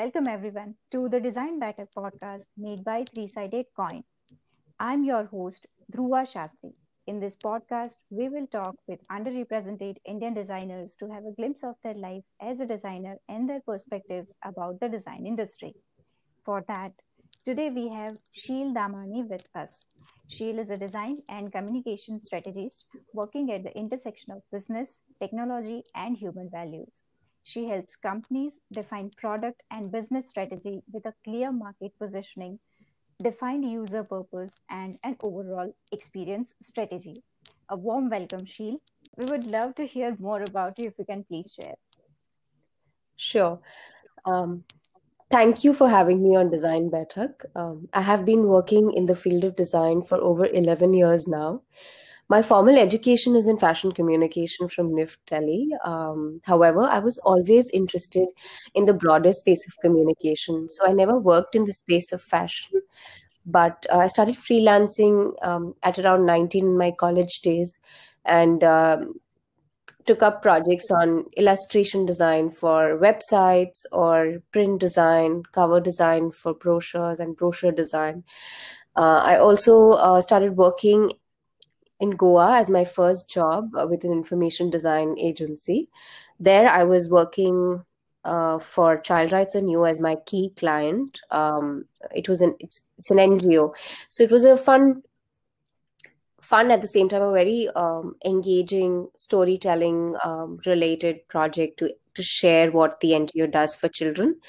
Welcome everyone to the Design Baithak podcast made by Three Sided Coin. I'm your host, Dhruva Shastri. In this podcast, we will talk with underrepresented Indian designers to have a glimpse of their life as a designer and their perspectives about the design industry. For that, today we have Sheel Damani with us. Sheel is a design and communication strategist working at the intersection of business, technology, and human values. She helps companies define product and business strategy with a clear market positioning, defined user purpose, and an overall experience strategy. A warm welcome, Sheel. We would love to hear more about you if you can please share. Sure. Um, thank you for having me on Design Baithak. Um, I have been working in the field of design for over 11 years now. My formal education is in fashion communication from NIFT Delhi. Um, however, I was always interested in the broader space of communication. So I never worked in the space of fashion, but uh, I started freelancing um, at around 19 in my college days and um, took up projects on illustration design for websites or print design, cover design for brochures, and brochure design. Uh, I also uh, started working in Goa as my first job uh, with an information design agency. There, I was working uh, for Child Rights and You as my key client. Um, it was an it's it's an NGO, so it was a fun, fun at the same time a very um, engaging storytelling um, related project to to share what the NGO does for children.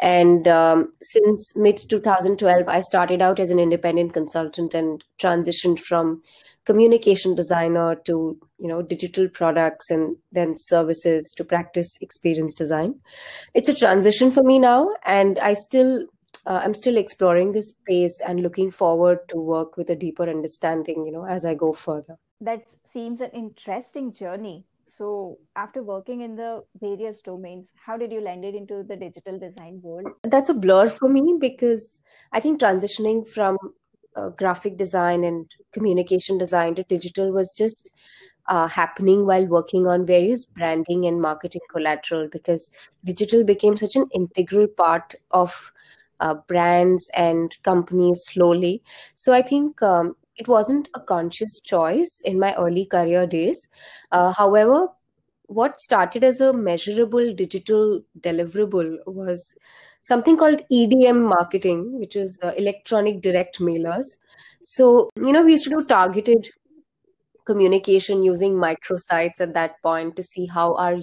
And um, since mid 2012, I started out as an independent consultant and transitioned from communication designer to you know digital products and then services to practice experience design. It's a transition for me now and i still uh, i'm still exploring this space and looking forward to work with a deeper understanding you know as i go further. That seems an interesting journey. So after working in the various domains how did you land it into the digital design world? That's a blur for me because i think transitioning from uh, graphic design and communication design to digital was just uh, happening while working on various branding and marketing collateral because digital became such an integral part of uh, brands and companies slowly. So I think um, it wasn't a conscious choice in my early career days. Uh, however, what started as a measurable digital deliverable was something called EDM marketing, which is uh, electronic direct mailers. So, you know, we used to do targeted communication using microsites at that point to see how our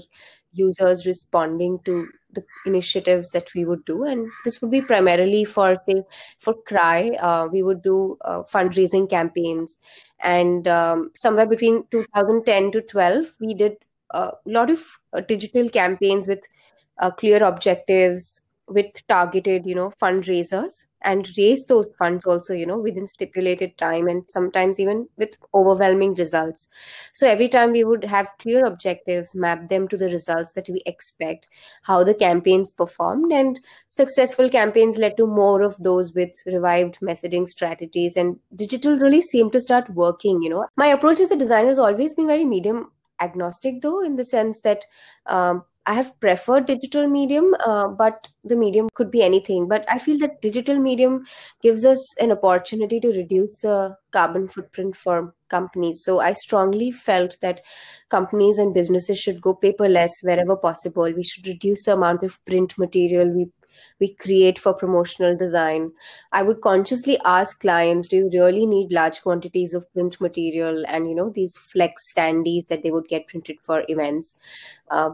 users responding to the initiatives that we would do and this would be primarily for say for cry uh, we would do uh, fundraising campaigns and um, somewhere between 2010 to 12 we did a lot of uh, digital campaigns with uh, clear objectives with targeted you know fundraisers and raise those funds also you know within stipulated time and sometimes even with overwhelming results. So every time we would have clear objectives map them to the results that we expect how the campaigns performed and successful campaigns led to more of those with revived messaging strategies and digital really seemed to start working you know. My approach as a designer has always been very medium agnostic though in the sense that um, I have preferred digital medium, uh, but the medium could be anything. But I feel that digital medium gives us an opportunity to reduce the carbon footprint for companies. So I strongly felt that companies and businesses should go paperless wherever possible. We should reduce the amount of print material we we create for promotional design. I would consciously ask clients, do you really need large quantities of print material and you know these flex standees that they would get printed for events? Uh,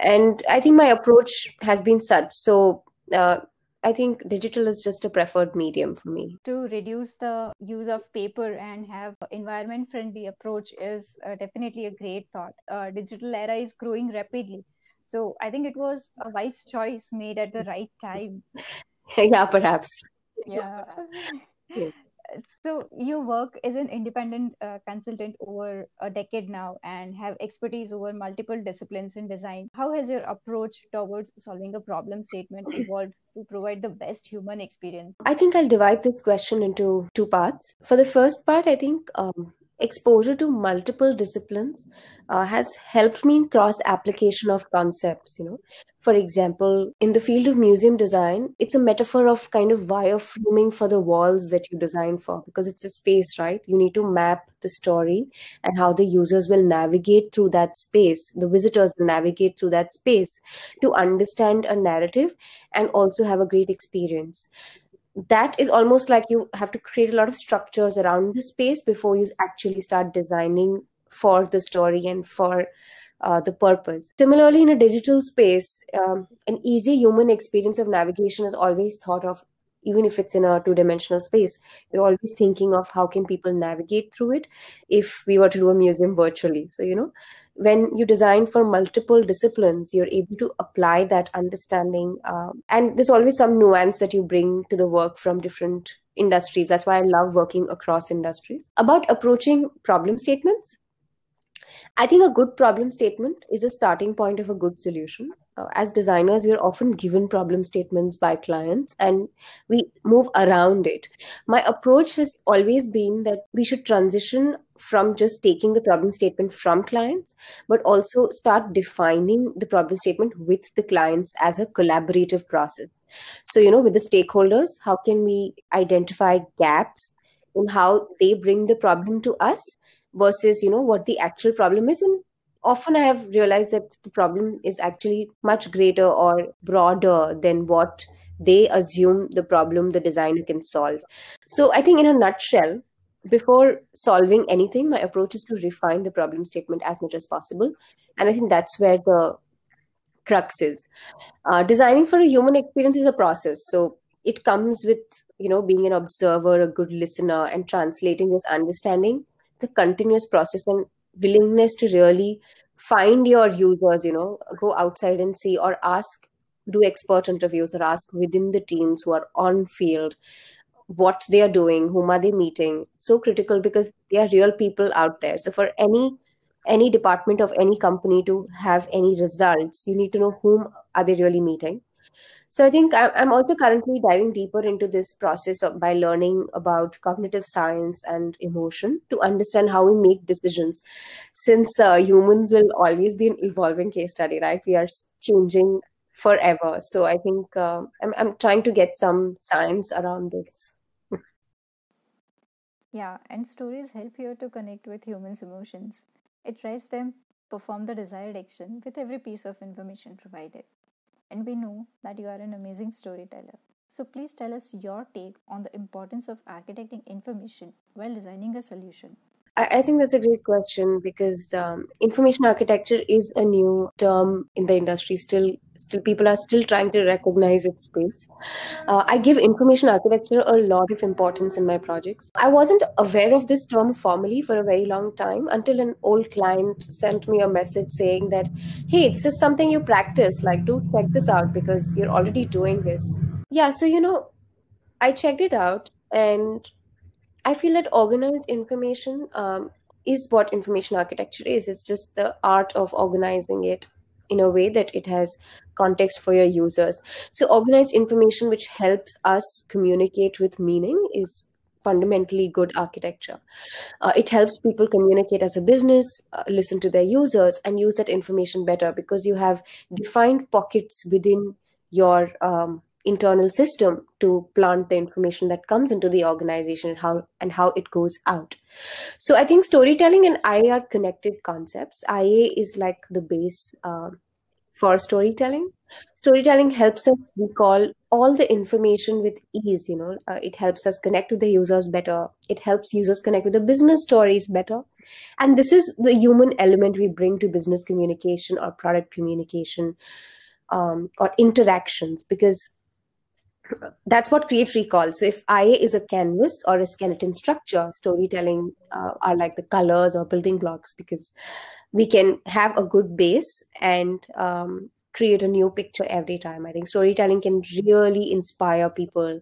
and i think my approach has been such so uh, I think digital is just a preferred medium for me. To reduce the use of paper and have environment friendly approach is uh, definitely a great thought. Uh, digital era is growing rapidly. So I think it was a wise choice made at the right time. yeah, perhaps. Yeah. yeah so you work as an independent uh, consultant over a decade now and have expertise over multiple disciplines in design how has your approach towards solving a problem statement evolved to provide the best human experience i think i'll divide this question into two parts for the first part i think um, exposure to multiple disciplines uh, has helped me in cross application of concepts you know. For example in the field of museum design it's a metaphor of kind of wireframing for the walls that you design for because it's a space right? You need to map the story and how the users will navigate through that space the visitors will navigate through that space to understand a narrative and also have a great experience that is almost like you have to create a lot of structures around the space before you actually start designing for the story and for uh, the purpose. Similarly, in a digital space, um, an easy human experience of navigation is always thought of, even if it's in a two-dimensional space. You're always thinking of how can people navigate through it if we were to do a museum virtually. So you know, when you design for multiple disciplines you're able to apply that understanding um, and there's always some nuance that you bring to the work from different industries that's why i love working across industries about approaching problem statements I think a good problem statement is a starting point of a good solution. Uh, as designers, we are often given problem statements by clients and we move around it. My approach has always been that we should transition from just taking the problem statement from clients, but also start defining the problem statement with the clients as a collaborative process. So, you know, with the stakeholders, how can we identify gaps in how they bring the problem to us versus you know what the actual problem is and often i have realized that the problem is actually much greater or broader than what they assume the problem the designer can solve so i think in a nutshell before solving anything my approach is to refine the problem statement as much as possible. And i think that's where the crux is. Uh, designing for a human experience is a process. So it comes with you know being an observer a good listener and translating this understanding. It's a continuous process and willingness to really find your users you know go outside and see or ask do expert interviews or ask within the teams who are on field what they are doing whom are they meeting so critical because they are real people out there so for any any department of any company to have any results you need to know whom are they really meeting so I think I'm also currently diving deeper into this process of, by learning about cognitive science and emotion to understand how we make decisions. Since uh, humans will always be an evolving case study, right? We are changing forever. So I think uh, I'm, I'm trying to get some science around this. Yeah, and stories help you to connect with humans' emotions. It drives them perform the desired action with every piece of information provided and we know that you are an amazing storyteller. So please tell us your take on the importance of architecting information while designing a solution. I, think that's a great question because um, information architecture is a new term in the industry. Still, still people are still trying to recognize its space. Uh, I give information architecture a lot of importance in my projects. I wasn't aware of this term formally for a very long time until an old client sent me a message saying that, "Hey, this is something you practice. Like, do check this out because you're already doing this." Yeah, so you know, I checked it out and I feel that organized information um, is what information architecture is. It's just the art of organizing it in a way that it has context for your users. So, organized information which helps us communicate with meaning is fundamentally good architecture. Uh, it helps people communicate as a business, uh, listen to their users, and use that information better because you have defined pockets within your um, internal system to plant the information that comes into the organization and how and how it goes out. So i think storytelling and ia are connected concepts. Ia is like the base uh, for storytelling. Storytelling helps us recall all the information with ease you know. Uh, it helps us connect with the users better. It helps users connect with the business stories better. And this is the human element we bring to business communication or product communication um, or interactions because that's what create recall. So if ia is a canvas or a skeleton structure storytelling uh, are like the colors or building blocks because we can have a good base and um, create a new picture every time. I think storytelling can really inspire people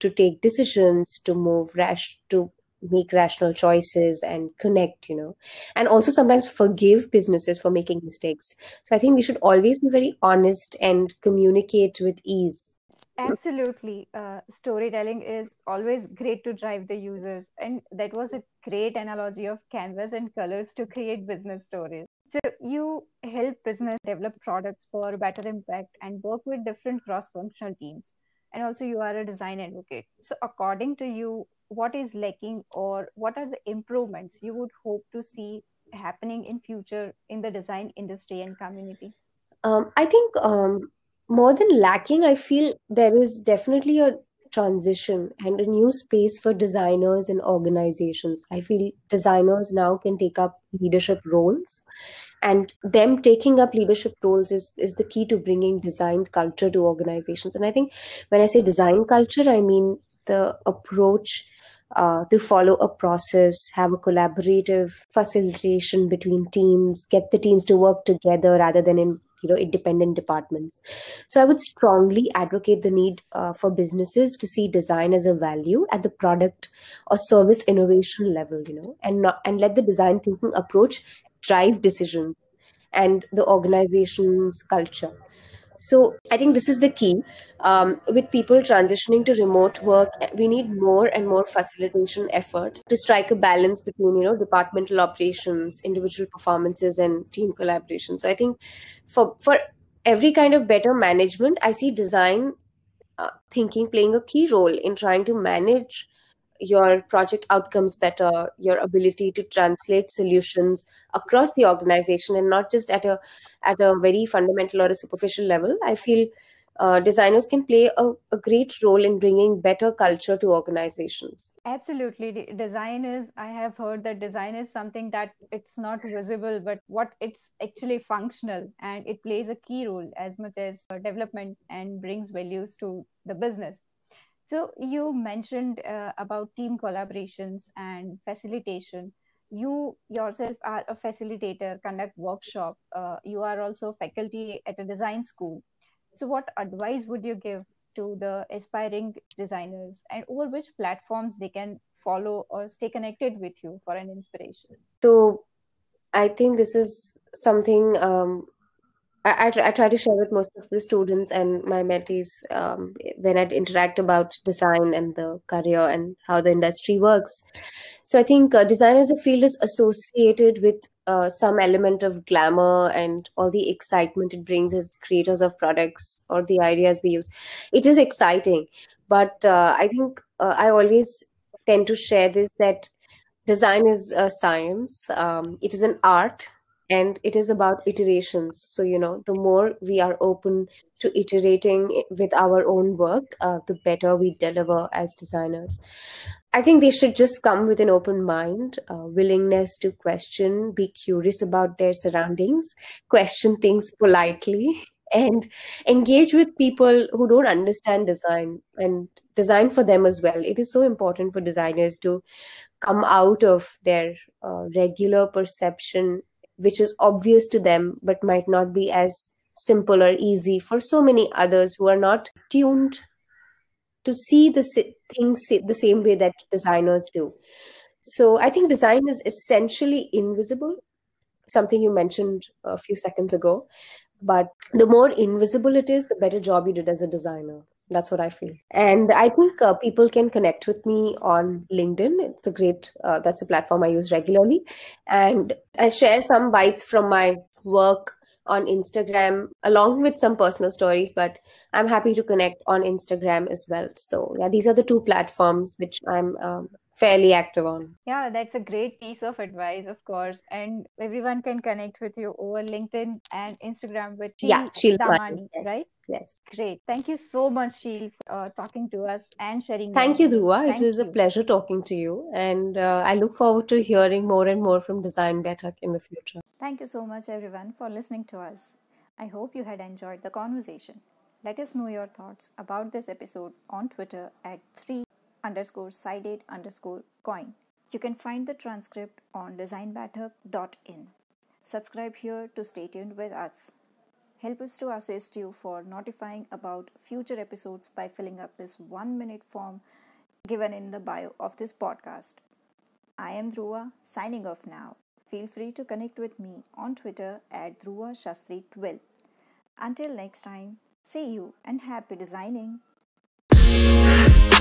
to take decisions to move rash to make rational choices and connect you know. And also sometimes forgive businesses for making mistakes. So i think we should always be very honest and communicate with ease Absolutely. Uh, storytelling is always great to drive the users. And that was a great analogy of canvas and colors to create business stories. So you help business develop products for better impact and work with different cross-functional teams. And also you are a design advocate. So according to you, what is lacking or what are the improvements you would hope to see happening in future in the design industry and community? Um, I think um, more than lacking, I feel there is definitely a transition and a new space for designers and organizations. I feel designers now can take up leadership roles, and them taking up leadership roles is, is the key to bringing design culture to organizations. And I think when I say design culture, I mean the approach. Uh, to follow a process, have a collaborative facilitation between teams, get the teams to work together rather than in you know independent departments. So i would strongly advocate the need uh, for businesses to see design as a value at the product or service innovation level you know and not and let the design thinking approach drive decisions and the organization's culture so I think this is the key. Um, with people transitioning to remote work, we need more and more facilitation effort to strike a balance between you know departmental operations, individual performances, and team collaboration. So I think for for every kind of better management, I see design uh, thinking playing a key role in trying to manage your project outcomes better, your ability to translate solutions across the organization and not just at a at a very fundamental or a superficial level. I feel uh, designers can play a, a, great role in bringing better culture to organizations. Absolutely. Design is i have heard that design is something that it's not visible but what it's actually functional and it plays a key role as much as development and brings values to the business so you mentioned uh, about team collaborations and facilitation. You yourself are a facilitator, conduct workshop. Uh, you are also faculty at a design school. So what advice would you give to the aspiring designers and over which platforms they can follow or stay connected with you for an inspiration? So I think this is something um, I, I, try to share with most of the students and my mentees um, when I interact about design and the career and how the industry works. So I think uh, design as a field is associated with uh, some element of glamour and all the excitement it brings as creators of products or the ideas we use. It is exciting, but uh, I think uh, I always tend to share this that design is a science. Um, it is an art and it is about iterations. So you know the more we are open to iterating with our own work uh, the better we deliver as designers. I think they should just come with an open mind uh, willingness to question be curious about their surroundings question things politely and engage with people who don't understand design and design for them as well. It is so important for designers to come out of their uh, regular perception which is obvious to them but might not be as simple or easy for so many others who are not tuned to see the things the same way that designers do. So I think design is essentially invisible, something you mentioned a few seconds ago. But the more invisible it is, the better job you did as a designer. That's what I feel. And I think uh, people can connect with me on LinkedIn. It's a great, uh, that's a platform I use regularly. And I share some bites from my work on Instagram along with some personal stories, but I'm happy to connect on Instagram as well. So, yeah, these are the two platforms which I'm um, fairly active on. Yeah, that's a great piece of advice, of course. And everyone can connect with you over LinkedIn and Instagram with Sheel yeah, Sheel Damani, yes. right? Yes. Great. Thank you so much, Sheel, for uh, talking to us and sharing. Thank you, Dhruva. It was you. a pleasure talking to you. And uh, I look forward to hearing more and more from Design Baithak in the future. Thank you so much, everyone, for listening to us. I hope you had enjoyed the conversation. Let us know your thoughts about this episode on Twitter at 3 underscore sided underscore coin. You can find the transcript on designbaithak.in. Subscribe here to stay tuned with us. Help us to assist you for notifying about future episodes by filling up this one minute form given in the bio of this podcast. I am Dhruva, signing off now. Feel free to connect with me on Twitter at Dhruva Shastri12. Until next time, see you and happy designing.